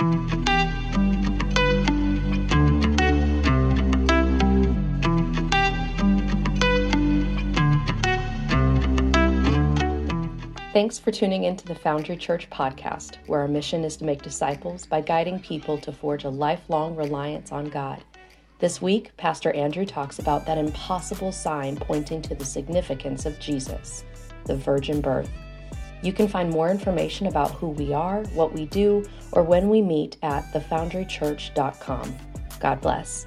Thanks for tuning in to the Foundry Church podcast, where our mission is to make disciples by guiding people to forge a lifelong reliance on God. This week, Pastor Andrew talks about that impossible sign pointing to the significance of Jesus, the virgin birth. You can find more information about who we are, what we do, or when we meet at thefoundrychurch.com. God bless.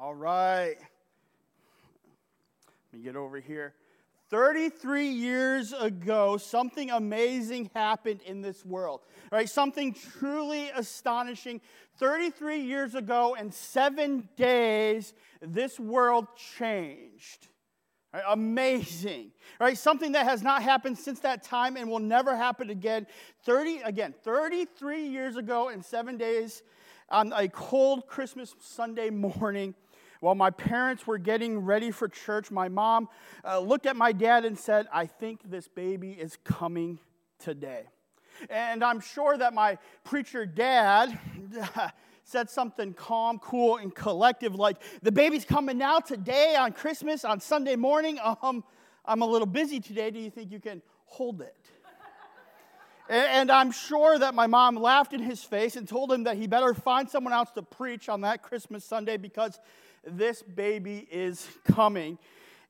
All right. Let me get over here. 33 years ago, something amazing happened in this world, right? Something truly astonishing. 33 years ago, in seven days, this world changed. Right? Amazing, right? Something that has not happened since that time and will never happen again. 30, again, 33 years ago, in seven days, on a cold Christmas Sunday morning, while my parents were getting ready for church, my mom uh, looked at my dad and said, I think this baby is coming today. And I'm sure that my preacher dad said something calm, cool, and collective like, The baby's coming now today on Christmas, on Sunday morning. Um, I'm a little busy today. Do you think you can hold it? And I'm sure that my mom laughed in his face and told him that he better find someone else to preach on that Christmas Sunday because this baby is coming.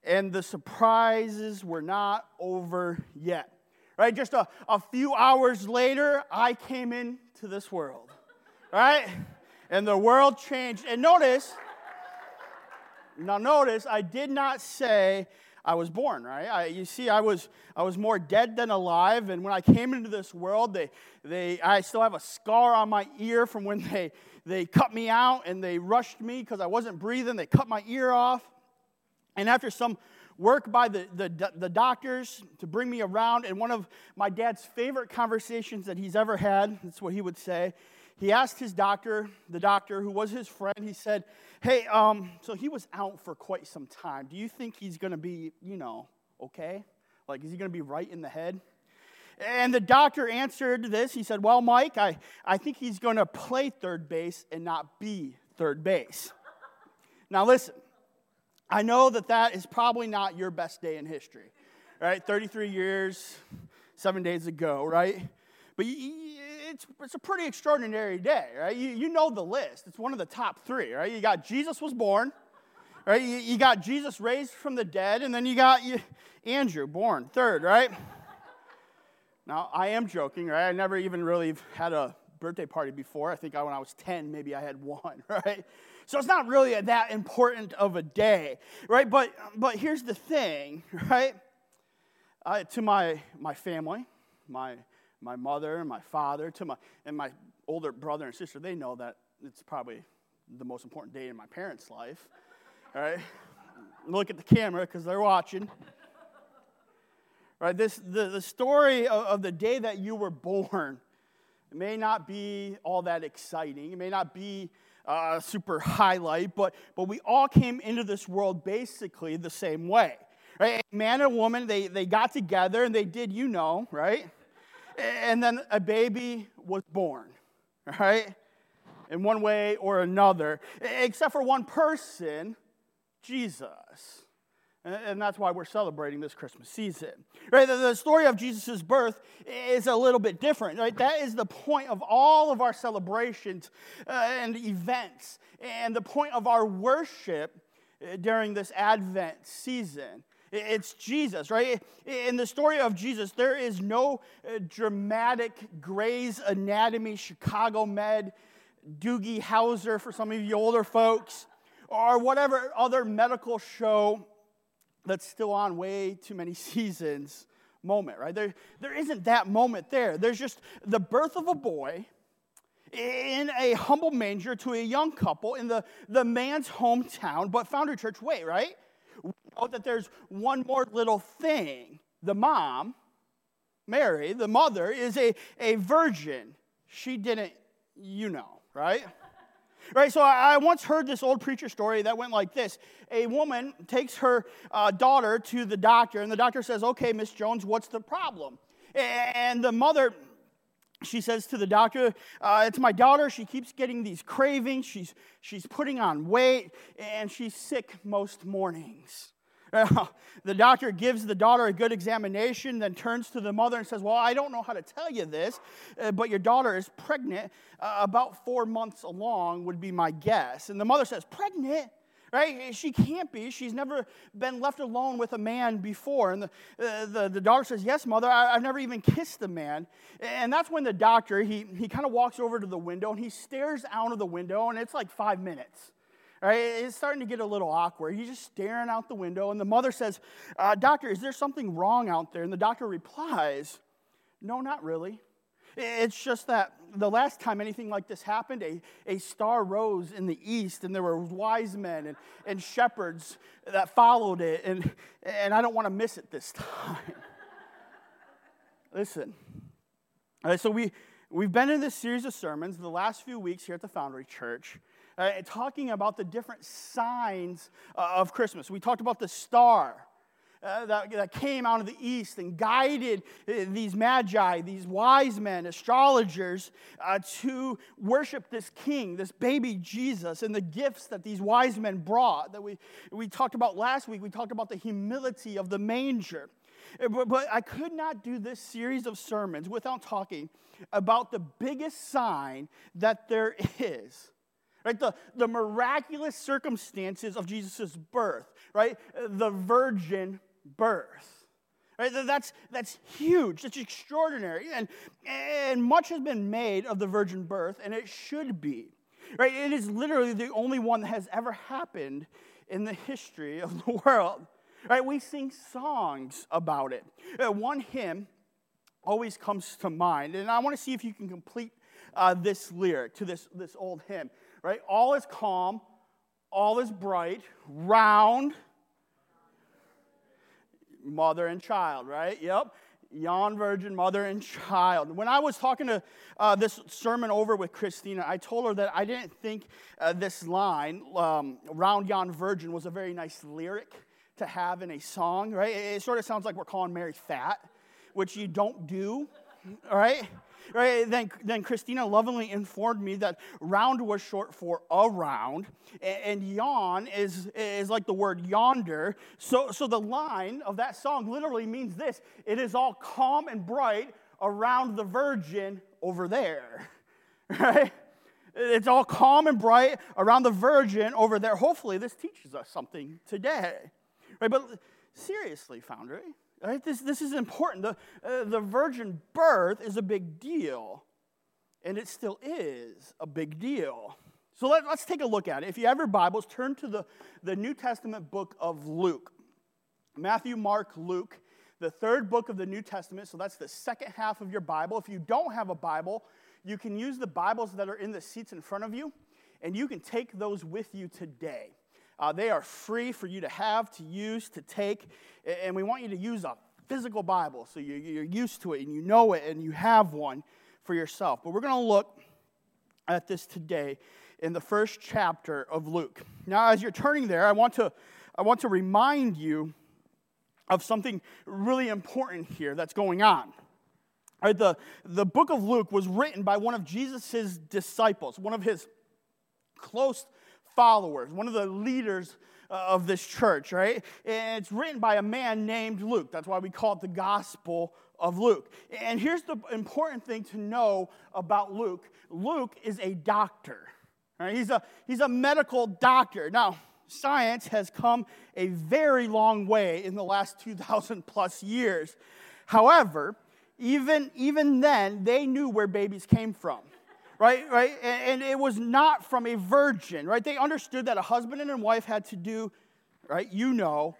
And the surprises were not over yet. Right? Just a, a few hours later, I came into this world. Right? And the world changed. And notice, now notice, I did not say I was born, right? I, you see, I was, I was more dead than alive. And when I came into this world, they, they, I still have a scar on my ear from when they, they cut me out and they rushed me because I wasn't breathing. They cut my ear off. And after some work by the, the, the doctors to bring me around, and one of my dad's favorite conversations that he's ever had, that's what he would say, he asked his doctor, the doctor who was his friend, he said, Hey, um, so he was out for quite some time. Do you think he's going to be, you know, okay? Like, is he going to be right in the head? And the doctor answered this. He said, Well, Mike, I, I think he's going to play third base and not be third base. now, listen, I know that that is probably not your best day in history, right? 33 years, seven days ago, right? But it's, it's a pretty extraordinary day, right? You, you know the list. It's one of the top three, right? You got Jesus was born, right? You, you got Jesus raised from the dead, and then you got you, Andrew born, third, right? Now, I am joking, right? I never even really had a birthday party before. I think I, when I was 10, maybe I had one, right? So it's not really a, that important of a day, right? But, but here's the thing, right? Uh, to my, my family, my my mother and my father, to my and my older brother and sister, they know that it's probably the most important day in my parents' life. All right? Look at the camera because they're watching. Right? This the, the story of, of the day that you were born it may not be all that exciting. It may not be a super highlight, but, but we all came into this world basically the same way. Right? A man and a woman, they, they got together and they did, you know, right? And then a baby was born, right? In one way or another, except for one person, Jesus. And that's why we're celebrating this Christmas season. Right? The story of Jesus' birth is a little bit different. Right? That is the point of all of our celebrations uh, and events, and the point of our worship uh, during this Advent season. It's Jesus, right? In the story of Jesus, there is no uh, dramatic Grey's Anatomy, Chicago Med, Doogie Howser for some of you older folks, or whatever other medical show that's still on way too many seasons moment, right? There, there isn't that moment there. There's just the birth of a boy in a humble manger to a young couple in the, the man's hometown, but Foundry Church way, right? Know that there's one more little thing. The mom, Mary, the mother, is a, a virgin. She didn't, you know, right? Right, so I, I once heard this old preacher story that went like this. A woman takes her uh, daughter to the doctor, and the doctor says, Okay, Miss Jones, what's the problem? And the mother she says to the doctor, uh, It's my daughter. She keeps getting these cravings. She's, she's putting on weight, and she's sick most mornings. the doctor gives the daughter a good examination, then turns to the mother and says, Well, I don't know how to tell you this, uh, but your daughter is pregnant. Uh, about four months along would be my guess. And the mother says, Pregnant? right? She can't be. She's never been left alone with a man before. And the, uh, the, the, daughter says, Yes, mother, I, have never even kissed a man. And that's when the doctor, he, he kind of walks over to the window and he stares out of the window, and it's like five minutes. Right? It's starting to get a little awkward. He's just staring out the window, and the mother says, uh, Doctor, is there something wrong out there? And the doctor replies, No, not really. It's just that the last time anything like this happened, a, a star rose in the east, and there were wise men and, and shepherds that followed it, and, and I don't want to miss it this time. Listen. so we, we've been in this series of sermons the last few weeks here at the Foundry Church. Uh, talking about the different signs uh, of Christmas. We talked about the star, uh, that, that came out of the east and guided uh, these magi, these wise men, astrologers, uh, to worship this king, this baby Jesus, and the gifts that these wise men brought that we, we talked about last week. We talked about the humility of the manger. Uh, but, but I could not do this series of sermons without talking about the biggest sign that there is right? The, the miraculous circumstances of Jesus' birth, right? The virgin birth. Right? That's, that's huge. That's extraordinary. And, and much has been made of the virgin birth, and it should be. Right? It is literally the only one that has ever happened in the history of the world. Right? We sing songs about it. Uh, one hymn always comes to mind, and I want to see if you can complete uh, this lyric to this, this old hymn. Right? All is calm, all is bright, round mother and child, right? Yep. Yon virgin, mother and child. When I was talking to uh, this sermon over with Christina, I told her that I didn't think uh, this line, um, round yon virgin, was a very nice lyric to have in a song, right? It, it sort of sounds like we're calling Mary fat, which you don't do, all right? Right? Then, then Christina lovingly informed me that round was short for around, and, and yon is, is like the word yonder. So, so the line of that song literally means this it is all calm and bright around the virgin over there. Right? It's all calm and bright around the virgin over there. Hopefully, this teaches us something today. Right? But seriously, Foundry, Right? This, this is important. The, uh, the virgin birth is a big deal, and it still is a big deal. So let, us take a look at it. If you have your Bibles, turn to the, the New Testament book of Luke. Matthew, Mark, Luke, the third book of the New Testament. So that's the second half of your Bible. If you don't have a Bible, you can use the Bibles that are in the seats in front of you, and you can take those with you today. Uh, they are free for you to have, to use, to take, and we want you to use a physical Bible so you're used to it and you know it and you have one for yourself. But we're going to look at this today in the first chapter of Luke. Now, as you're turning there, I want to, I want to remind you of something really important here that's going on. Right, the, the book of Luke was written by one of Jesus' disciples, one of his close followers, one of the leaders uh, of this church, right? And it's written by a man named Luke. That's why we call it the Gospel of Luke. And here's the important thing to know about Luke Luke is a doctor, right? He's a, he's a medical doctor. Now, science has come a very long way in the last 2,000 plus years. However, even, even then, they knew where babies came from right? Right? And, and, it was not from a virgin, right? They understood that a husband and a wife had to do, right? You know.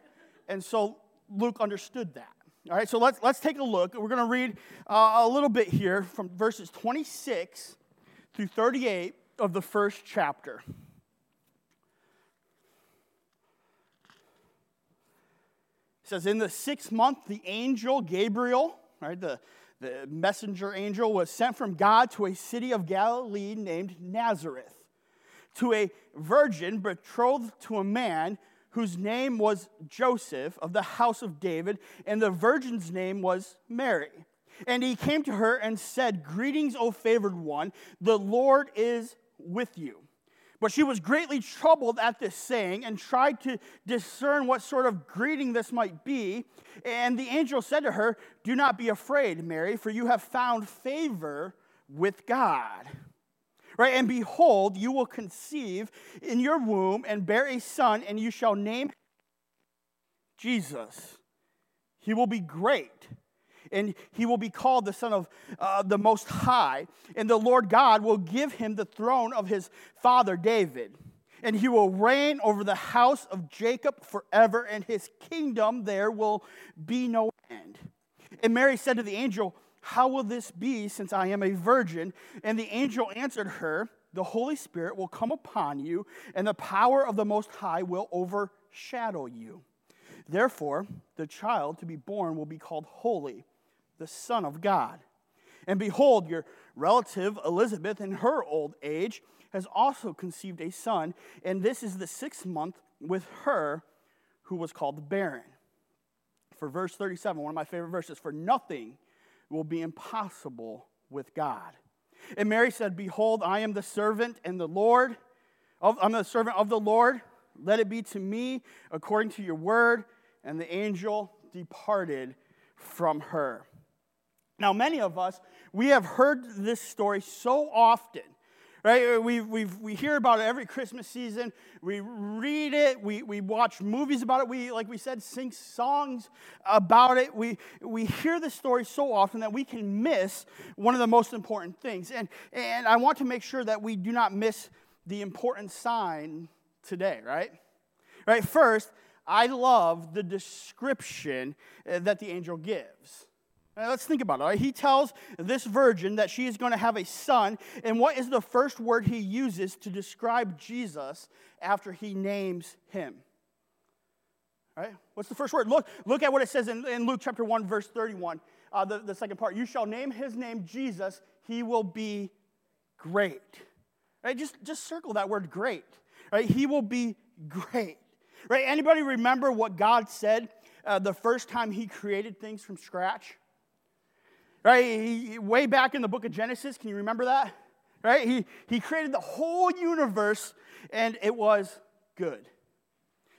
And so Luke understood that. All right, so let's, let's take a look. We're going to read uh, a little bit here from verses 26 through 38 of the first chapter. It says, In the sixth month, the angel Gabriel, right, the, the messenger angel was sent from God to a city of Galilee named Nazareth to a virgin betrothed to a man whose name was Joseph of the house of David, and the virgin's name was Mary. And he came to her and said, Greetings, O favored one, the Lord is with you. But she was greatly troubled at this saying and tried to discern what sort of greeting this might be. And the angel said to her, Do not be afraid, Mary, for you have found favor with God. Right? And behold, you will conceive in your womb and bear a son, and you shall name Jesus. He will be great, and he will be called the Son of uh, the Most High. And the Lord God will give him the throne of his father David. And he will reign over the house of Jacob forever, and his kingdom there will be no end. And Mary said to the angel, how will this be since I am a virgin? And the angel answered her, The Holy Spirit will come upon you, and the power of the Most High will overshadow you. Therefore, the child to be born will be called Holy, the Son of God. And behold, your relative Elizabeth, in her old age, has also conceived a son, and this is the sixth month with her who was called barren. For verse 37, one of my favorite verses, for nothing will be impossible with God. And Mary said, Behold, I am the servant and the Lord. Of, I'm the servant of the Lord. Let it be to me according to your word. And the angel departed from her. Now, many of us, we have heard this story so often right? We, we we hear about it every Christmas season. We read it. We, we watch movies about it. We, like we said, sing songs about it. We, we hear the story so often that we can miss one of the most important things. And, and I want to make sure that we do not miss the important sign today, right? Right, first, I love the description that the angel gives. Now, let's think about it. Right? He tells this virgin that she is going to have a son. And what is the first word he uses to describe Jesus after he names him? Right? What's the first word? Look, look at what it says in, in Luke chapter 1, verse 31, uh, the, the second part. You shall name his name Jesus, he will be great. Right? Just, just circle that word great. Right? He will be great. Right? Anybody remember what God said uh, the first time he created things from scratch? Right? He, way back in the book of Genesis, can you remember that? Right? He, he created the whole universe and it was good.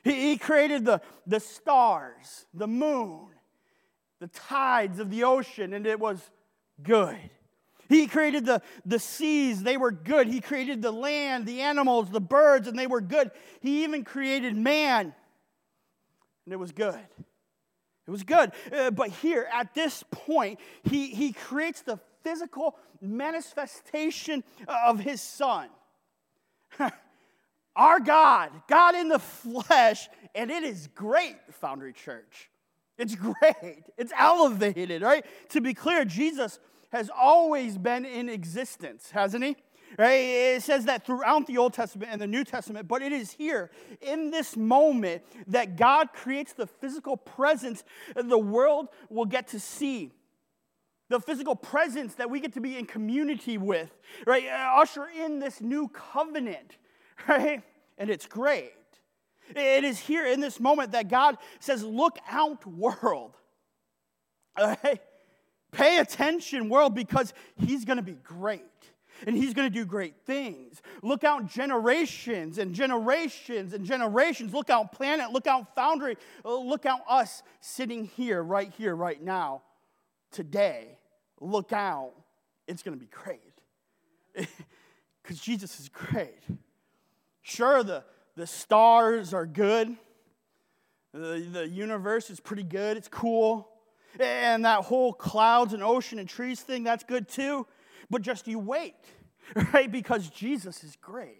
He, he created the, the stars, the moon, the tides of the ocean, and it was good. He created the, the seas, they were good. He created the land, the animals, the birds, and they were good. He even created man, and it was good. It was good. Uh, but here, at this point, he, he creates the physical manifestation of his son. Our God, God in the flesh, and it is great, Foundry Church. It's great. It's elevated, right? To be clear, Jesus has always been in existence, hasn't he? Right? It says that throughout the Old Testament and the New Testament, but it is here in this moment that God creates the physical presence that the world will get to see. The physical presence that we get to be in community with, right? Uh, usher in this new covenant, right? And it's great. It is here in this moment that God says, Look out, world. Right? Pay attention, world, because He's going to be great and he's going to do great things. Look out generations and generations and generations. Look out planet, look out foundry, uh, look out us sitting here, right here, right now, today. Look out. It's going to be great. Because Jesus is great. Sure, the, the stars are good. The, the universe is pretty good. It's cool. And that whole clouds and ocean and trees thing, that's good too. But just you wait, right? Because Jesus is great.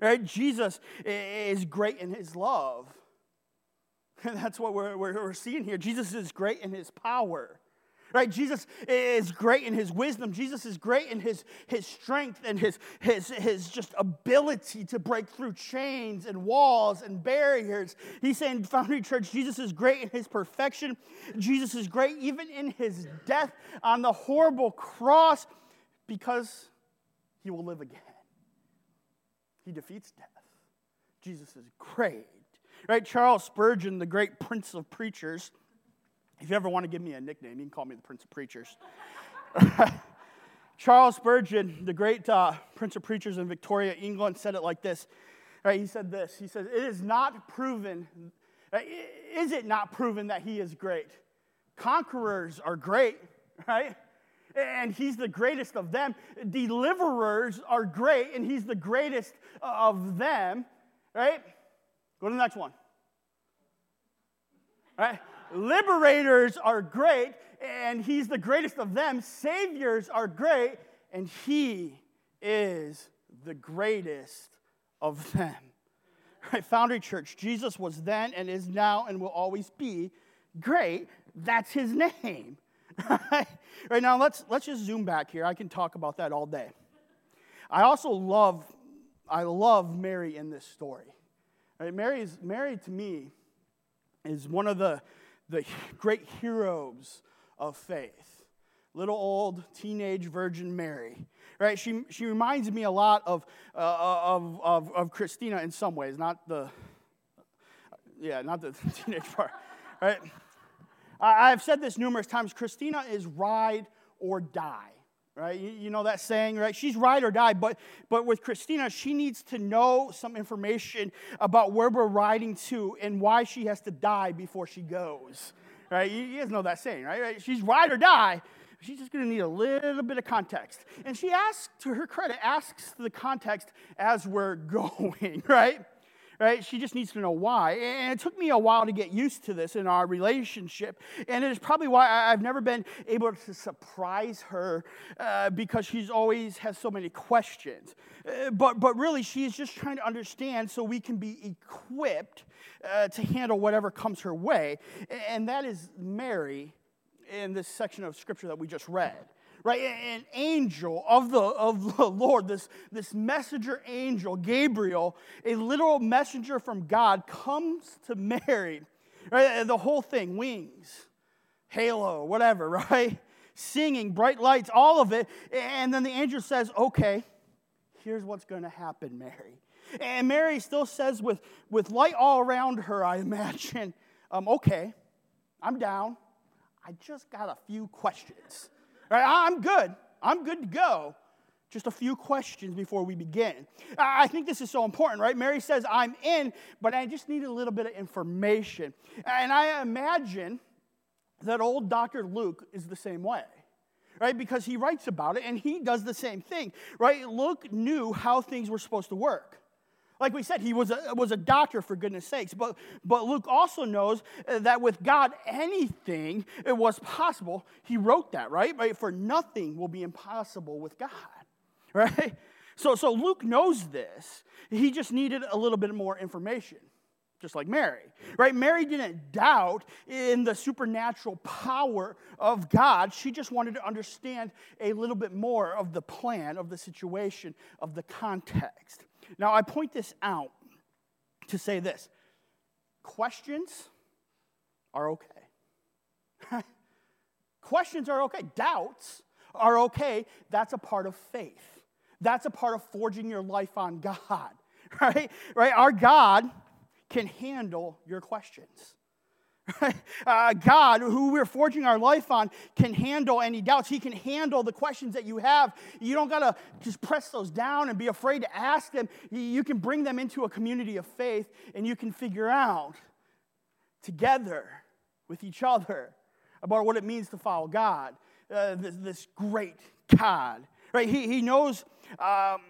Right? Jesus is great in his love. And that's what we're, we're, seeing here. Jesus is great in his power. Right? Jesus is great in his wisdom. Jesus is great in his, his strength and his, his, his just ability to break through chains and walls and barriers. He's saying, Foundry Church, Jesus is great in his perfection. Jesus is great even in his death on the horrible cross because he will live again. he defeats death. Jesus is great. Right? Charles Spurgeon, the great prince of preachers. If you ever want to give me a nickname, you can call me the prince of preachers. Charles Spurgeon, the great uh, prince of preachers in Victoria, England, said it like this. Right, he said this. He said, It is not proven, is it not proven that he is great? Conquerors are great, right? And he's the greatest of them. Deliverers are great, and he's the greatest of them, right? Go to the next one. Right? Liberators are great, and he's the greatest of them. Saviors are great, and he is the greatest of them. Right? Foundry Church, Jesus was then and is now and will always be great. That's his name. right now, let's, let's just zoom back here. I can talk about that all day. I also love, I love Mary in this story. Right? Mary, is, Mary, to me, is one of the, the great heroes of faith. Little old teenage Virgin Mary. Right? She, she reminds me a lot of, uh, of, of, of Christina in some ways, not the, yeah, not the teenage part. Right? I've said this numerous times. Christina is ride or die right? You, you, know that saying, right? She's ride or die, but, but with Christina, she needs to know some information about where we're riding to and why she has to die before she goes, right? You, you guys know that saying, right? She's ride or die. She's just going to need a little bit of context. And she asks, to her credit, asks the context as we're going, right? Right? She just needs to know why. And it took me a while to get used to this in our relationship. And it is probably why I've never been able to surprise her uh, because she's always has so many questions. Uh, but, but really, she's just trying to understand so we can be equipped uh, to handle whatever comes her way. And that is Mary in this section of scripture that we just read right? An angel of the, of the Lord, this, this messenger angel, Gabriel, a literal messenger from God, comes to Mary, right? The whole thing, wings, halo, whatever, right? Singing, bright lights, all of it. And then the angel says, okay, here's what's going to happen, Mary. And Mary still says, with, with light all around her, I imagine, um, okay, I'm down. I just got a few questions. Right? I'm good. I'm good to go. Just a few questions before we begin. I think this is so important, right? Mary says, I'm in, but I just need a little bit of information. And I imagine that old Dr. Luke is the same way, right? Because he writes about it and he does the same thing, right? Luke knew how things were supposed to work. Like we said, he was a, was a doctor, for goodness sakes. But, but Luke also knows uh, that with God, anything it was possible. He wrote that, right? right? For nothing will be impossible with God, right? So, so Luke knows this. He just needed a little bit more information, just like Mary, right? Mary didn't doubt in the supernatural power of God. She just wanted to understand a little bit more of the plan, of the situation, of the context. Now, I point this out to say this questions are okay. questions are okay. Doubts are okay. That's a part of faith. That's a part of forging your life on God, right? Right? Our God can handle your questions. Uh, God, who we're forging our life on, can handle any doubts. He can handle the questions that you have. You don't got to just press those down and be afraid to ask them. You can bring them into a community of faith and you can figure out together with each other about what it means to follow God, uh, this, this, great God. Right? He, he knows um,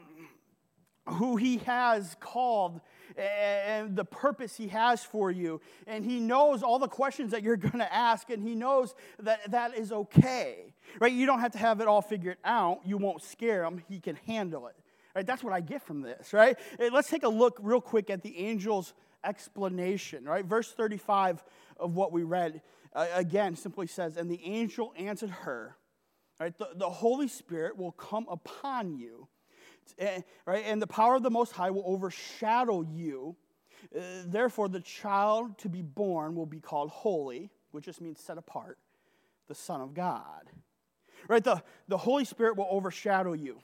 who He has called and the purpose He has for you. And He knows all the questions that you're going to ask, and He knows that that is okay. Right? You don't have to have it all figured out. You won't scare Him, He can handle it. Right? That's what I get from this, right? Let's take a look real quick at the angel's explanation, right? Verse 35 of what we read uh, again simply says, And the angel answered her, right? The, the Holy Spirit will come upon you Eh, right? And the power of the Most High will overshadow you. Uh, therefore, the child to be born will be called holy, which just means set apart, the Son of God. Right? The, the Holy Spirit will overshadow you.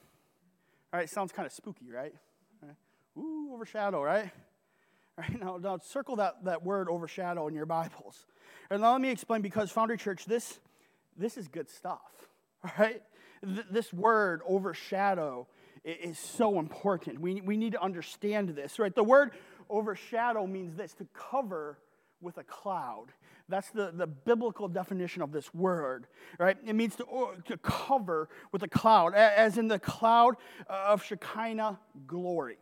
All right, sounds kind of spooky, right? right? Ooh, overshadow, right? Right now, now circle that, that word overshadow in your Bibles. And now let me explain because Foundry Church, this, this is good stuff, right? Th- this word overshadow is so important. We, we need to understand this, right? The word overshadow means this to cover with a cloud. That's the, the biblical definition of this word, right? It means to, to cover with a cloud, as in the cloud of Shekinah glory.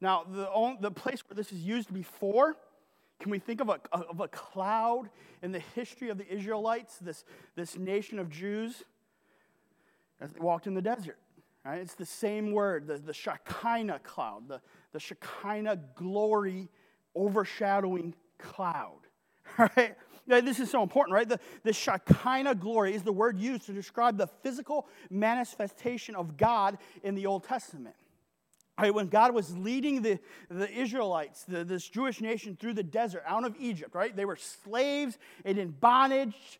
Now, the, the place where this is used before, can we think of a, of a cloud in the history of the Israelites, this, this nation of Jews, as they walked in the desert? Right? It's the same word, the, the Shekinah cloud, the, the Shekinah glory overshadowing cloud. Right? Now, this is so important, right? The, the Shekinah glory is the word used to describe the physical manifestation of God in the Old Testament. Right, when God was leading the, the Israelites, the, this Jewish nation, through the desert out of Egypt, right? They were slaves and in bondage,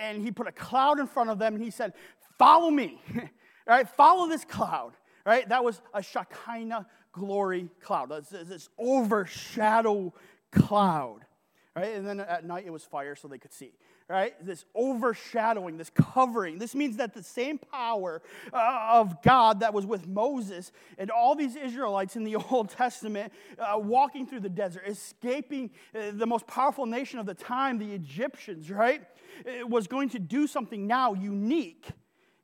and He put a cloud in front of them, and He said, Follow me, right? Follow this cloud, right? That was a Shekinah glory cloud, this, this overshadow cloud, right? And then at night it was fire so they could see, right? This overshadowing, this covering. This means that the same power uh, of God that was with Moses and all these Israelites in the Old Testament uh, walking through the desert, escaping uh, the most powerful nation of the time, the Egyptians, right? It was going to do something now unique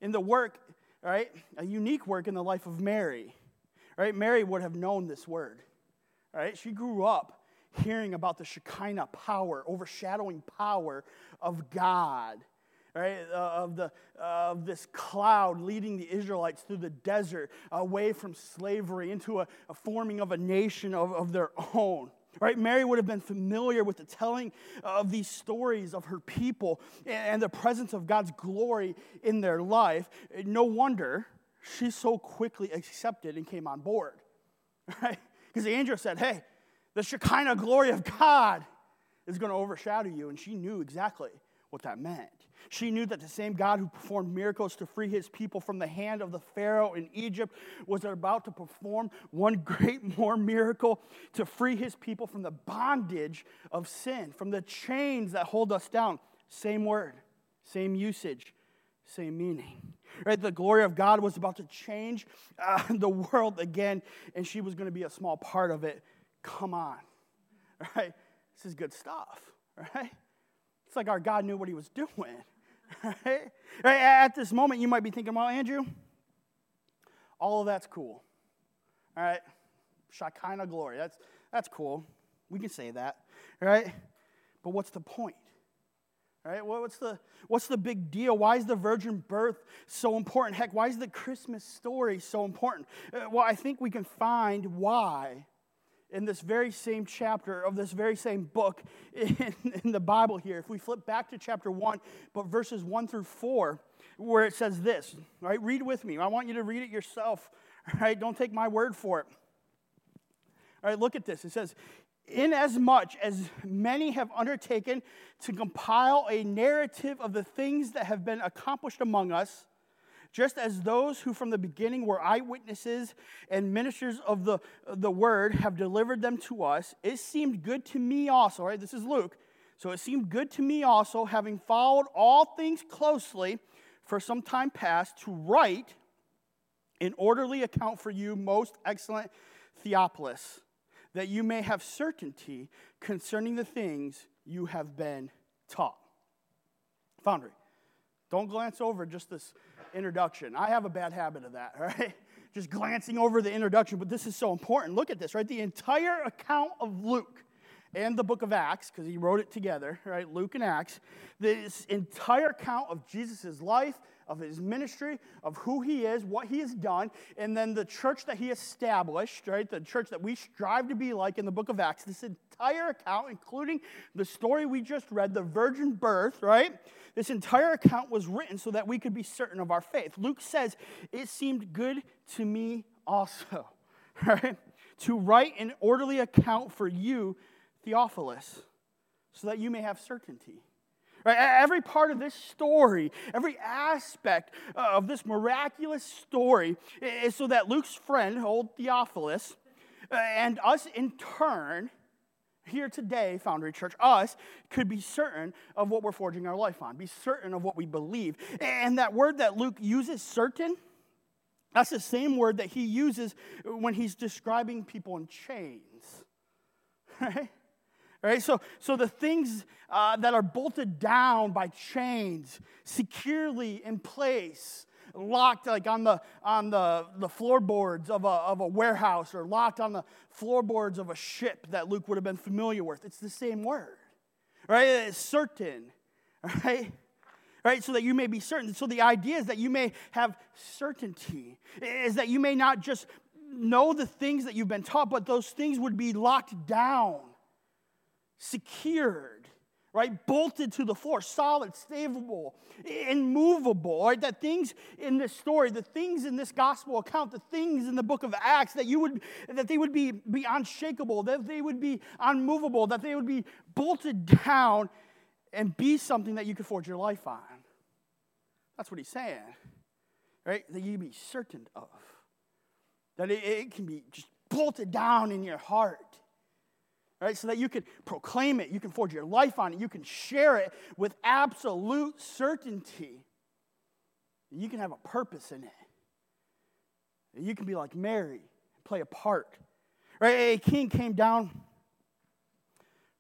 in the work, right? A unique work in the life of Mary, right? Mary would have known this word, right? She grew up hearing about the Shekinah power, overshadowing power of God, right? Uh, of, the, uh, of this cloud leading the Israelites through the desert away from slavery into a, a forming of a nation of, of their own. Right? Mary would have been familiar with the telling of these stories of her people and the presence of God's glory in their life. No wonder she so quickly accepted and came on board. Right? Because the angel said, Hey, the Shekinah glory of God is going to overshadow you. And she knew exactly what that meant. She knew that the same God who performed miracles to free his people from the hand of the Pharaoh in Egypt was about to perform one great more miracle to free his people from the bondage of sin, from the chains that hold us down. Same word, same usage, same meaning. Right? The glory of God was about to change uh, the world again, and she was going to be a small part of it Come on. Right? This is good stuff. Right? It's like our God knew what he was doing. Right? At this moment, you might be thinking, well, Andrew, all of that's cool. All right? Shekinah glory. That's, that's cool. We can say that. Right? But what's the point? Right? What's the, what's the big deal? Why is the virgin birth so important? Heck, why is the Christmas story so important? Uh, well, I think we can find why in this very same chapter of this very same book in, in, the Bible here. If we flip back to chapter 1, but verses 1 through 4, where it says this, right? Read with me. I want you to read it yourself, right? Don't take my word for it. All right, look at this. It says, Inasmuch as many have undertaken to compile a narrative of the things that have been accomplished among us, just as those who from the beginning were eyewitnesses and ministers of the, the word have delivered them to us, it seemed good to me also, right? This is Luke. So it seemed good to me also, having followed all things closely for some time past, to write an orderly account for you, most excellent Theophilus, that you may have certainty concerning the things you have been taught. Foundry. Don't glance over just this introduction. I have a bad habit of that, right? Just glancing over the introduction, but this is so important. Look at this, right? The entire account of Luke and the book of Acts, because he wrote it together, right? Luke and Acts. This entire account of Jesus' life, of his ministry, of who he is, what he has done, and then the church that he established, right? The church that we strive to be like in the book of Acts. This entire account, including the story we just read, the virgin birth, right? This entire account was written so that we could be certain of our faith. Luke says, It seemed good to me also, right? To write an orderly account for you, Theophilus, so that you may have certainty. Right? Every part of this story, every aspect uh, of this miraculous story is so that Luke's friend, old Theophilus, uh, And us in turn, here today, Foundry Church, us could be certain of what we're forging our life on, be certain of what we believe. And that word that Luke uses, certain, that's the same word that he uses when he's describing people in chains. Right? Right? So, so the things uh, that are bolted down by chains, securely in place, locked like on the on the, the floorboards of a, of a warehouse or locked on the floorboards of a ship that Luke would have been familiar with. It's the same word. Right? It's certain. Right? Right? So that you may be certain. So the idea is that you may have certainty, is that you may not just know the things that you've been taught, but those things would be locked down, secured right? Bolted to the floor, solid, stable, immovable, right? That things in this story, the things in this gospel account, the things in the book of Acts, that you would that they would be, be unshakable, that they would be unmovable, that they would be bolted down and be something that you could forge your life on. That's what he's saying. Right? That you be certain of. That it, it can be just bolted down in your heart right? So that you can proclaim it, you can forge your life on it, you can share it with absolute certainty. And You can have a purpose in it. You can be like Mary and play a part. Right? A king came down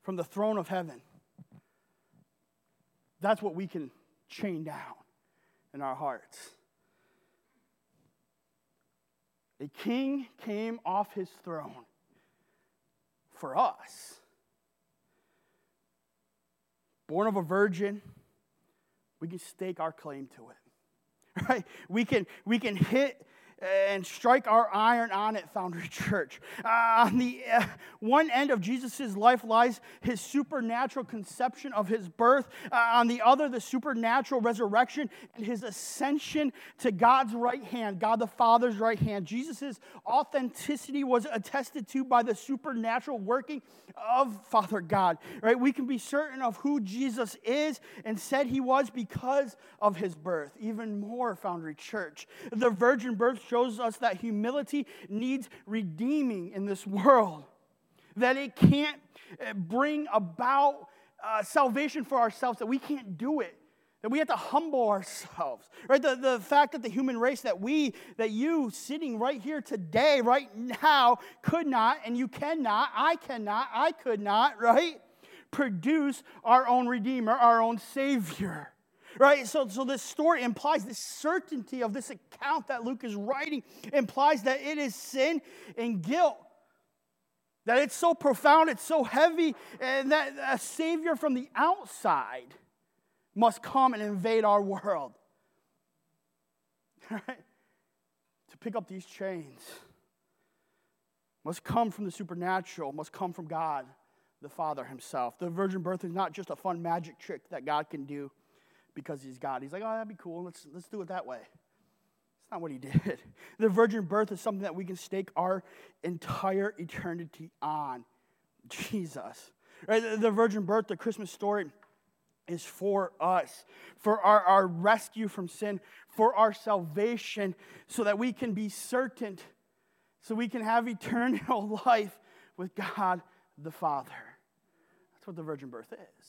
from the throne of heaven. That's what we can chain down in our hearts. A king came off his throne for us. Born of a virgin, we can stake our claim to it. Right? We can, we can hit and strike our iron on it, Foundry Church. Uh, on the uh, one end of Jesus' life lies his supernatural conception of his birth. Uh, on the other, the supernatural resurrection and his ascension to God's right hand, God the Father's right hand. Jesus' authenticity was attested to by the supernatural working of Father God. Right? We can be certain of who Jesus is and said he was because of his birth. Even more, Foundry Church. The virgin birth shows us that humility needs redeeming in this world, that it can't eh, bring about uh, salvation for ourselves, that we can't do it. That we have to humble ourselves, right? The, the fact that the human race, that we, that you sitting right here today, right now, could not, and you cannot, I cannot, I could not, right? Produce our own Redeemer, our own Savior right? So, so this story implies this certainty of this account that Luke is writing implies that it is sin and guilt. That it's so profound, it's so heavy, and that a Savior from the outside must come and invade our world. Right? To pick up these chains must come from the supernatural, must come from God, the Father Himself. The virgin birth is not just a fun magic trick that God can do because he's God. He's like, oh, that'd be cool. Let's, let's do it that way. It's not what he did. The virgin birth is something that we can stake our entire eternity on Jesus. Right? The virgin birth, the Christmas story, is for us, for our, our rescue from sin, for our salvation, so that we can be certain, so we can have eternal life with God the Father. That's what the virgin birth is.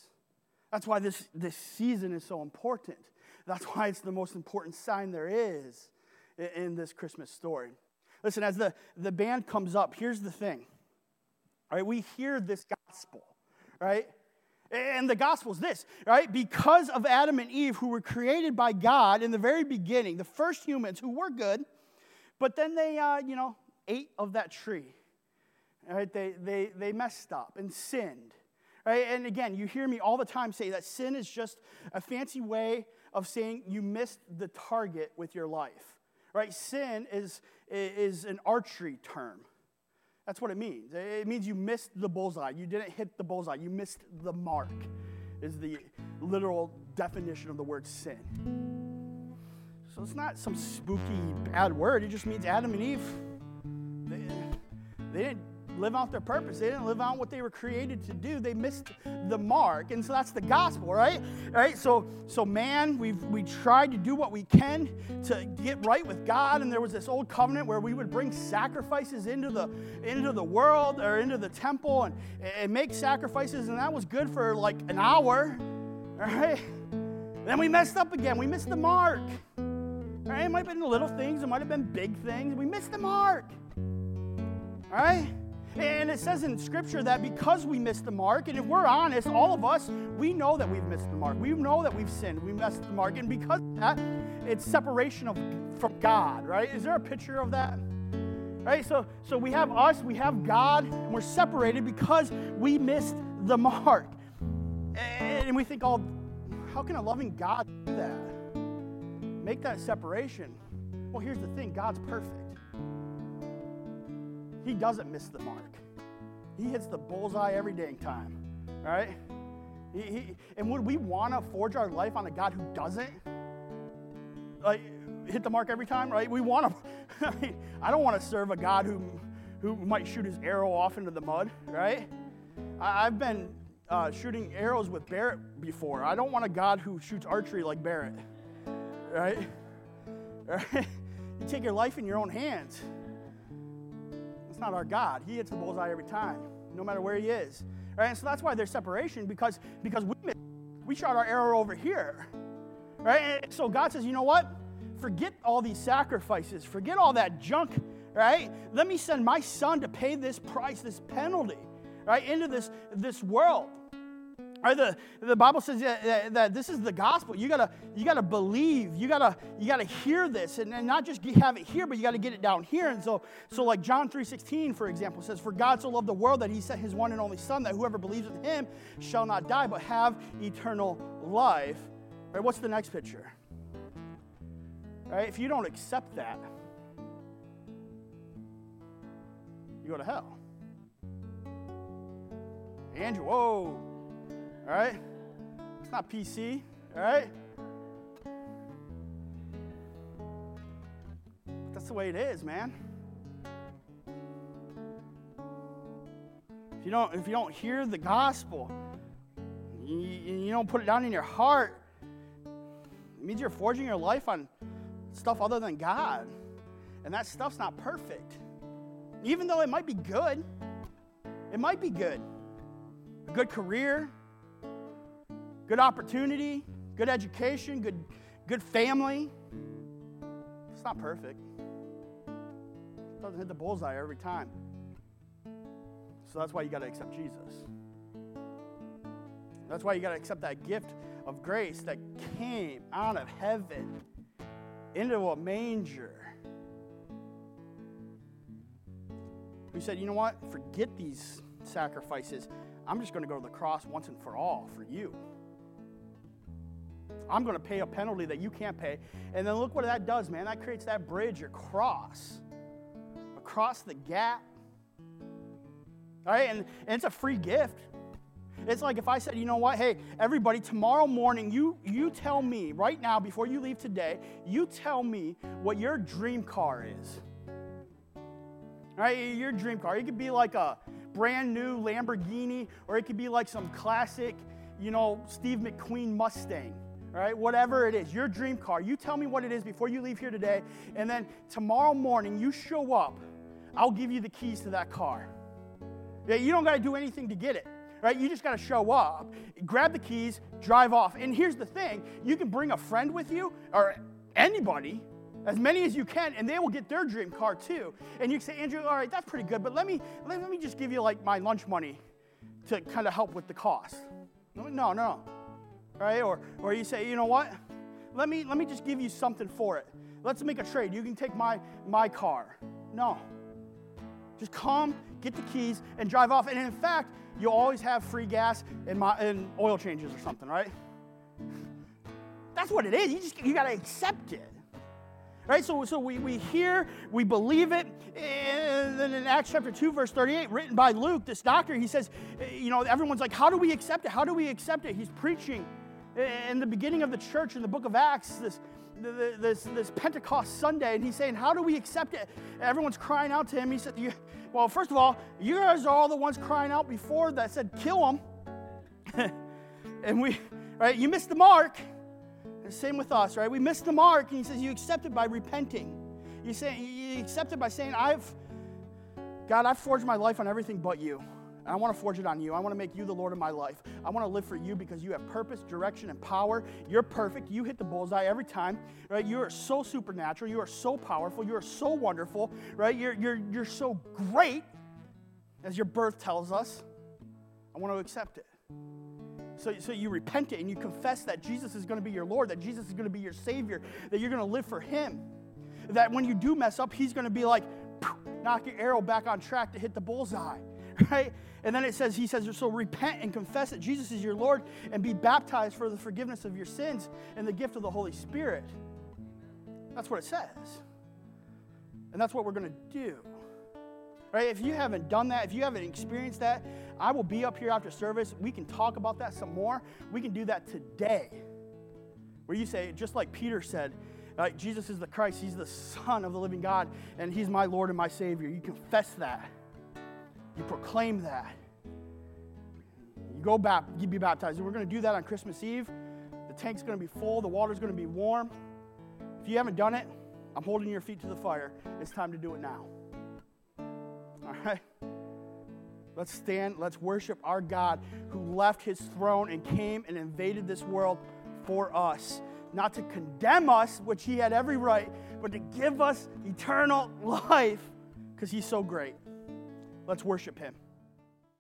That's why this, this season is so important. That's why it's the most important sign there is in, in this Christmas story. Listen, as the, the band comes up, here's the thing. All right, we hear this gospel, right? And the gospel is this, right? Because of Adam and Eve, who were created by God in the very beginning, the first humans who were good, but then they, uh, you know, ate of that tree. Right? They, they, they messed up and sinned. Right? And again, you hear me all the time say that sin is just a fancy way of saying you missed the target with your life. Right? Sin is, is an archery term. That's what it means. It means you missed the bullseye. You didn't hit the bullseye. You missed the mark, is the literal definition of the word sin. So it's not some spooky bad word. It just means Adam and Eve, they, they didn't live out their purpose. They didn't live out what they were created to do. They missed the mark. And so that's the gospel, right? Right? So so man, we've we tried to do what we can to get right with God. And there was this old covenant where we would bring sacrifices into the into the world or into the temple and, and make sacrifices, and that was good for like an hour. Right? Then we messed up again. We missed the mark. It might have been little things, it might have been big things. We missed the mark. All right? And it says in Scripture that because we missed the mark, and if we're honest, all of us, we know that we've missed the mark. We know that we've sinned. We missed the mark. And because that, it's separation of, from God, right? Is there a picture of that? Right? So, so we have us, we have God, and we're separated because we missed the mark. And we think, oh, how can a loving God do that? Make that separation. Well, here's the thing God's perfect. He doesn't miss the mark. He hits the bullseye every dang time. Right? He, he, and would we want to forge our life on a God who doesn't like, hit the mark every time? Right? We want to. I, mean, I don't want to serve a God who, who might shoot his arrow off into the mud. Right? I, I've been uh, shooting arrows with Barrett before. I don't want a God who shoots archery like Barrett. Right? Right? You take your life in your own hands. That's not our God. He hits the bullseye every time, no matter where he is. Right? And so that's why there's separation because, because we, we shot our arrow over here. Right? And so God says, you know what? Forget all these sacrifices, forget all that junk, right? Let me send my son to pay this price, this penalty, right, into this, this world. Right, the, the Bible says that, that, that, this is the gospel. You gotta, you gotta believe. You gotta, you gotta hear this, and, and not just have it here, but you gotta get it down here. And so, so like John three sixteen, for example, says, "For God so loved the world that He sent His one and only Son, that whoever believes in Him shall not die, but have eternal life." Right? What's the next picture? Right? If you don't accept that, you go to hell. Andrew, whoa. All right? It's not PC, all right? But that's the way it is, man. If you don't, if you don't hear the gospel, you, you don't put it down in your heart, it means you're forging your life on stuff other than God. And that stuff's not perfect. Even though it might be good, it might be good. A good career, good opportunity, good education, good, good family. It's not perfect. It doesn't hit the bullseye every time. So that's why you got to accept Jesus. That's why you got to accept that gift of grace that came out of heaven into a manger. We said, you know what? Forget these sacrifices. I'm just going to go to the cross once and for all for you. I'm going to pay a penalty that you can't pay. And then look what that does, man. That creates that bridge across, across the gap. All right, and, and it's a free gift. It's like if I said, you know what, hey, everybody, tomorrow morning, you, you tell me right now, before you leave today, you tell me what your dream car is. All right, your dream car. It could be like a brand new Lamborghini, or it could be like some classic, you know, Steve McQueen Mustang all right, whatever it is, your dream car. You tell me what it is before you leave here today, and then tomorrow morning you show up. I'll give you the keys to that car. Yeah, you don't got to do anything to get it. Right? You just got to show up, grab the keys, drive off. And here's the thing you can bring a friend with you or anybody, as many as you can, and they will get their dream car too. And you can say, Andrew, all right, that's pretty good, but let me, let, let me just give you like my lunch money to kind of help with the cost. No, no right? Or, or you say, you know what? Let me, let me just give you something for it. Let's make a trade. You can take my, my car. No. Just come, get the keys, and drive off. And in fact, you'll always have free gas and, my, and oil changes or something, right? That's what it is. You just you got to accept it. Right? So, so we, we hear, we believe it. And then in Acts chapter 2, verse 38, written by Luke, this doctor, he says, you know, everyone's like, how do we accept it? How do we accept it? He's preaching in the beginning of the church in the book of Acts, this, this, this Pentecost Sunday, and he's saying, How do we accept it? Everyone's crying out to him. He said, Well, first of all, you guys are all the ones crying out before that said, Kill him. and we, right, you missed the mark. And same with us, right? We missed the mark, and he says, You accept it by repenting. You, say, you accept it by saying, I've, God, I've forged my life on everything but you. And I want to forge it on you. I want to make you the Lord of my life. I want to live for you because you have purpose, direction, and power. You're perfect. You hit the bullseye every time, right? You are so supernatural. You are so powerful. You are so wonderful, right? You're, you're, you're so great, as your birth tells us. I want to accept it. So, so you repent it and you confess that Jesus is going to be your Lord, that Jesus is going to be your Savior, that you're going to live for Him. That when you do mess up, He's going to be like, knock your arrow back on track to hit the bullseye, right? And then it says, he says, so repent and confess that Jesus is your Lord and be baptized for the forgiveness of your sins and the gift of the Holy Spirit. That's what it says. And that's what we're going to do. Right? If you haven't done that, if you haven't experienced that, I will be up here after service. We can talk about that some more. We can do that today. Where you say, just like Peter said, uh, Jesus is the Christ, He's the Son of the living God, and He's my Lord and my Savior. You confess that. You proclaim that. You go back, you be baptized. We're going to do that on Christmas Eve. The tank's going to be full, the water's going to be warm. If you haven't done it, I'm holding your feet to the fire. It's time to do it now. All right? Let's stand, let's worship our God who left his throne and came and invaded this world for us. Not to condemn us, which he had every right, but to give us eternal life because he's so great. Let's worship him.